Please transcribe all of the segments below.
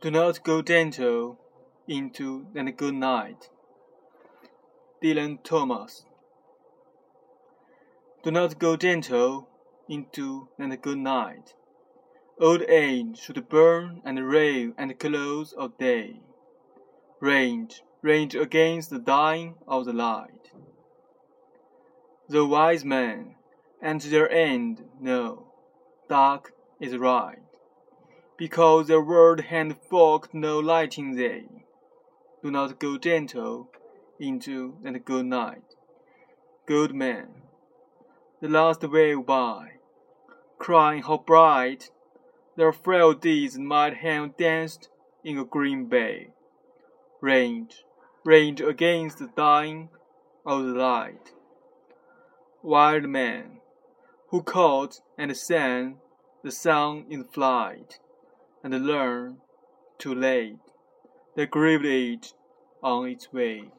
Do not go gentle into that good night. Dylan Thomas. Do not go gentle into that good night. Old age should burn and rave and close of day. Range, range against the dying of the light. The wise men, and their end know, dark is right because the world hand forked no lighting they. Do not go gentle into that good night. Good man, the last wave by, crying how bright their frail deeds might have danced in a green bay. Range, range against the dying of the light. Wild man, who caught and sang the sun in flight and learn to lay the grieved age on its way.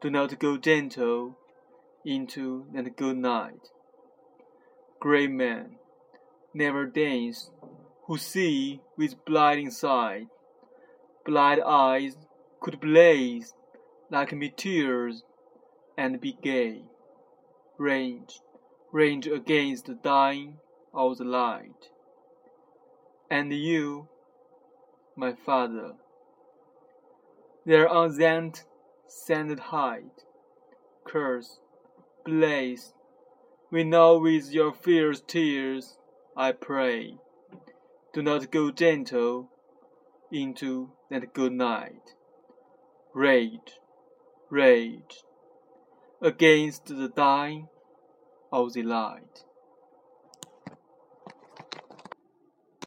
Do not go gentle into that good night. Great men never dance who see with blinding sight. Blind eyes could blaze like meteors and be gay. Range, range against the dying of the light and you, my father. There on that sanded height, curse, blaze, we know with your fierce tears, I pray, do not go gentle into that good night. Rage, rage, against the dying of the light.